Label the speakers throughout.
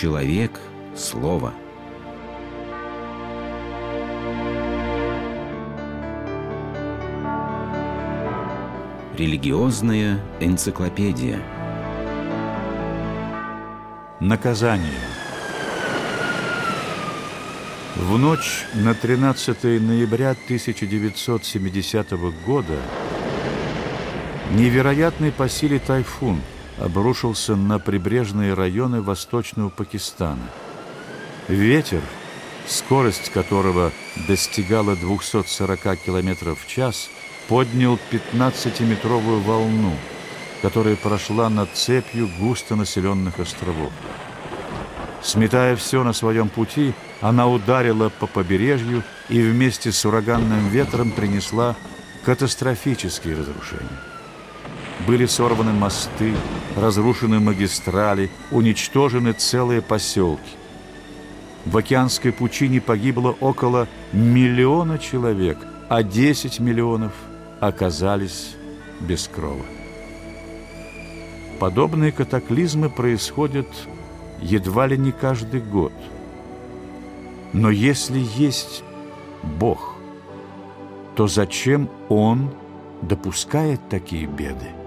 Speaker 1: человек – слово. Религиозная энциклопедия.
Speaker 2: Наказание. В ночь на 13 ноября 1970 года невероятный по силе тайфун обрушился на прибрежные районы восточного Пакистана. Ветер, скорость которого достигала 240 км в час, поднял 15-метровую волну, которая прошла над цепью густонаселенных островов. Сметая все на своем пути, она ударила по побережью и вместе с ураганным ветром принесла катастрофические разрушения. Были сорваны мосты, разрушены магистрали, уничтожены целые поселки. В океанской пучине погибло около миллиона человек, а 10 миллионов оказались без крова. Подобные катаклизмы происходят едва ли не каждый год. Но если есть Бог, то зачем Он допускает такие беды?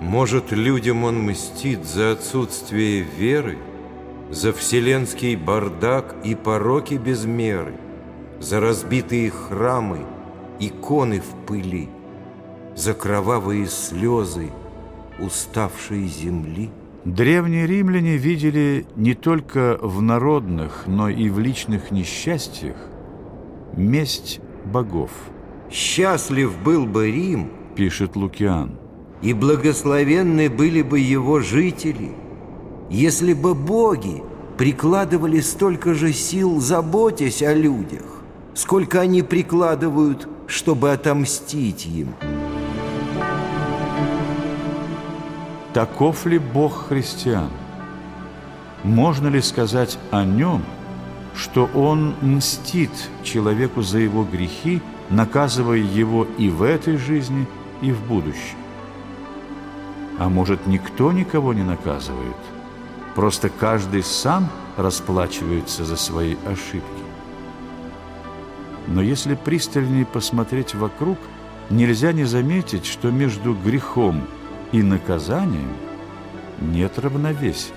Speaker 3: Может, людям Он мстит за отсутствие веры, за вселенский бардак и пороки без меры, за разбитые храмы, иконы в пыли, за кровавые слезы уставшей земли –
Speaker 2: Древние римляне видели не только в народных, но и в личных несчастьях месть богов.
Speaker 3: «Счастлив был бы Рим, —
Speaker 2: пишет Лукиан, —
Speaker 3: и благословенны были бы его жители, если бы боги прикладывали столько же сил, заботясь о людях, сколько они прикладывают, чтобы отомстить им».
Speaker 2: Таков ли Бог христиан? Можно ли сказать о нем, что он мстит человеку за его грехи, наказывая его и в этой жизни, и в будущем? А может, никто никого не наказывает? Просто каждый сам расплачивается за свои ошибки. Но если пристальнее посмотреть вокруг, нельзя не заметить, что между грехом и наказанием нет равновесия.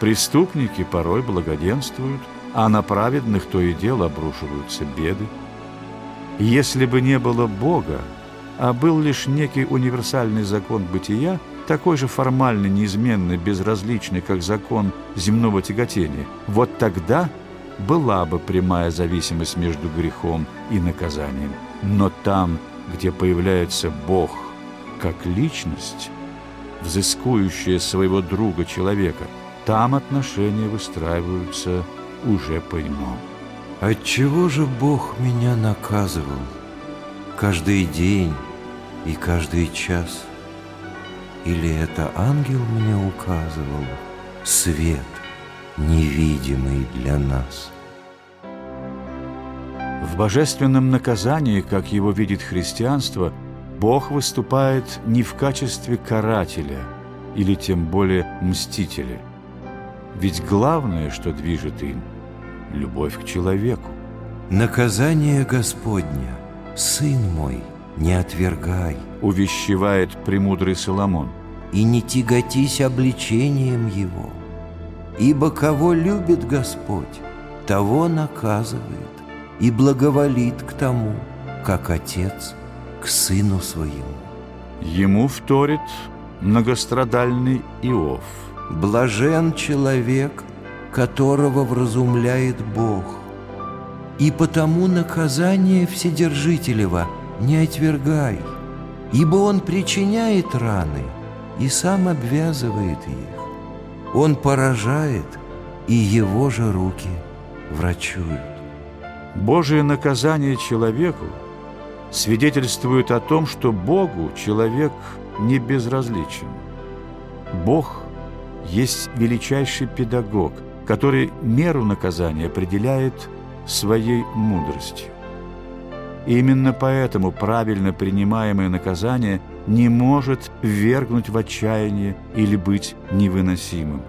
Speaker 2: Преступники порой благоденствуют, а на праведных то и дело обрушиваются беды. Если бы не было Бога, а был лишь некий универсальный закон бытия, такой же формальный, неизменный, безразличный, как закон земного тяготения, вот тогда была бы прямая зависимость между грехом и наказанием. Но там, где появляется Бог – как личность, взыскующая своего друга человека, там отношения выстраиваются уже по-иному.
Speaker 3: Отчего же Бог меня наказывал каждый день и каждый час? Или это ангел мне указывал свет, невидимый для нас?
Speaker 2: В божественном наказании, как его видит христианство – Бог выступает не в качестве карателя или тем более мстителя. Ведь главное, что движет им – любовь к человеку.
Speaker 3: «Наказание Господня, Сын мой, не отвергай», –
Speaker 2: увещевает премудрый Соломон.
Speaker 3: «И не тяготись обличением Его, ибо кого любит Господь, того наказывает и благоволит к тому, как Отец – к сыну своему.
Speaker 2: Ему вторит многострадальный Иов.
Speaker 3: Блажен человек, которого вразумляет Бог, и потому наказание Вседержителева не отвергай, ибо Он причиняет раны и сам обвязывает их. Он поражает, и Его же руки врачуют.
Speaker 2: Божие наказание человеку – свидетельствует о том, что Богу человек не безразличен. Бог есть величайший педагог, который меру наказания определяет своей мудростью. Именно поэтому правильно принимаемое наказание не может ввергнуть в отчаяние или быть невыносимым.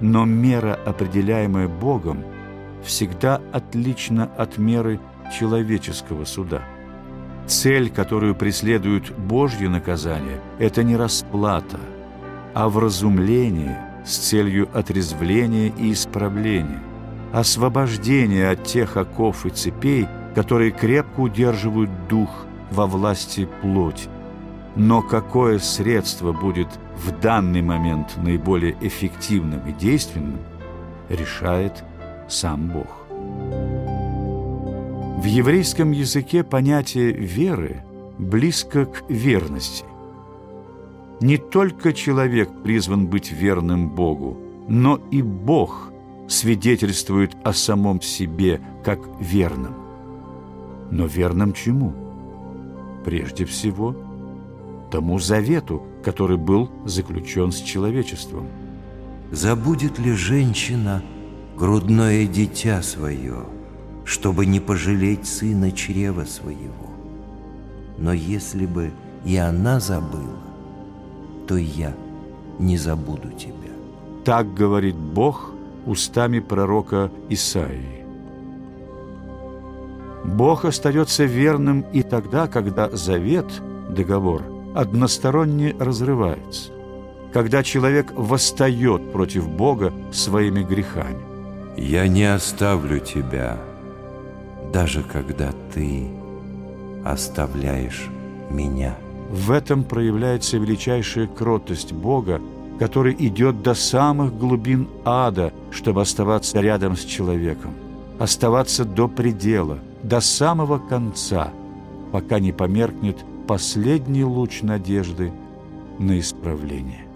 Speaker 2: но мера, определяемая Богом, всегда отлична от меры человеческого суда. Цель, которую преследует Божье наказание, это не расплата, а вразумление с целью отрезвления и исправления, освобождения от тех оков и цепей, которые крепко удерживают дух во власти плоти. Но какое средство будет в данный момент наиболее эффективным и действенным, решает сам Бог. В еврейском языке понятие веры близко к верности. Не только человек призван быть верным Богу, но и Бог свидетельствует о самом себе как верным. Но верным чему? Прежде всего, тому завету, который был заключен с человечеством.
Speaker 3: Забудет ли женщина грудное дитя свое – чтобы не пожалеть сына чрева своего. Но если бы и она забыла, то я не забуду тебя.
Speaker 2: Так говорит Бог устами пророка Исаии. Бог остается верным и тогда, когда завет, договор, односторонне разрывается, когда человек восстает против Бога своими грехами.
Speaker 3: «Я не оставлю тебя», даже когда ты оставляешь меня.
Speaker 2: В этом проявляется величайшая кротость Бога, который идет до самых глубин ада, чтобы оставаться рядом с человеком, оставаться до предела, до самого конца, пока не померкнет последний луч надежды на исправление.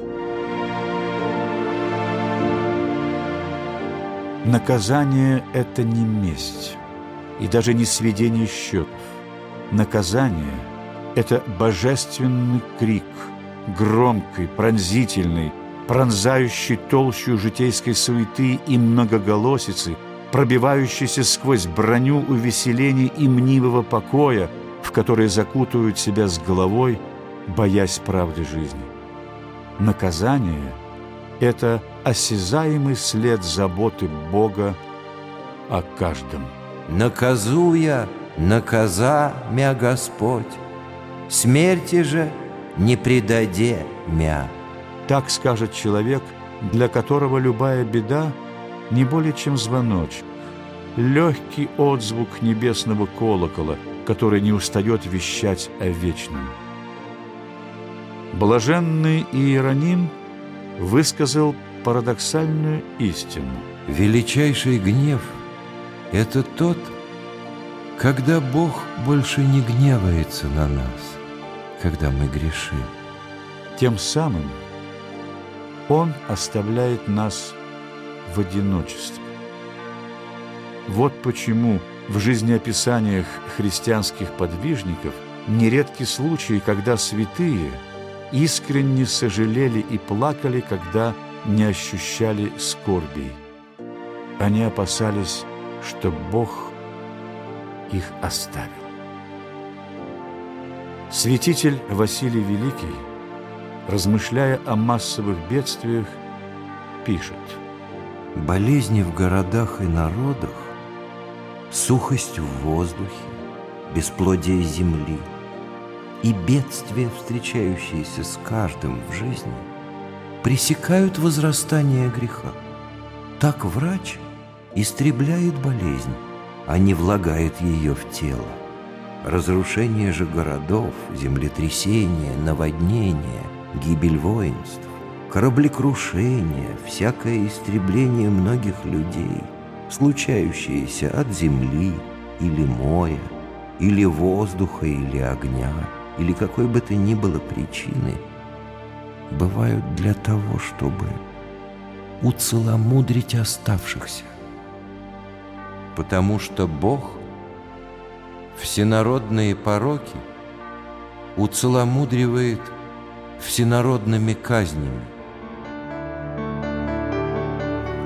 Speaker 2: Наказание – это не месть и даже не сведение счетов. Наказание – это божественный крик, громкий, пронзительный, пронзающий толщу житейской суеты и многоголосицы, пробивающийся сквозь броню увеселений и мнивого покоя, в которые закутывают себя с головой, боясь правды жизни. Наказание – это осязаемый след заботы Бога о каждом
Speaker 3: наказуя, наказа мя Господь, смерти же не предаде мя.
Speaker 2: Так скажет человек, для которого любая беда не более чем звоночек, легкий отзвук небесного колокола, который не устает вещать о вечном. Блаженный Иероним высказал парадоксальную истину.
Speaker 3: Величайший гнев – это тот, когда Бог больше не гневается на нас, когда мы грешим.
Speaker 2: Тем самым Он оставляет нас в одиночестве. Вот почему в жизнеописаниях христианских подвижников нередки случаи, когда святые искренне сожалели и плакали, когда не ощущали скорби. Они опасались что Бог их оставил. Святитель Василий Великий, размышляя о массовых бедствиях, пишет
Speaker 3: «Болезни в городах и народах, сухость в воздухе, бесплодие земли и бедствия, встречающиеся с каждым в жизни, пресекают возрастание греха. Так врач – истребляет болезнь, а не влагает ее в тело. Разрушение же городов, землетрясения, наводнения, гибель воинств, кораблекрушение, всякое истребление многих людей, случающееся от земли или моря, или воздуха, или огня, или какой бы то ни было причины, бывают для того, чтобы уцеломудрить оставшихся потому что Бог всенародные пороки уцеломудривает всенародными казнями.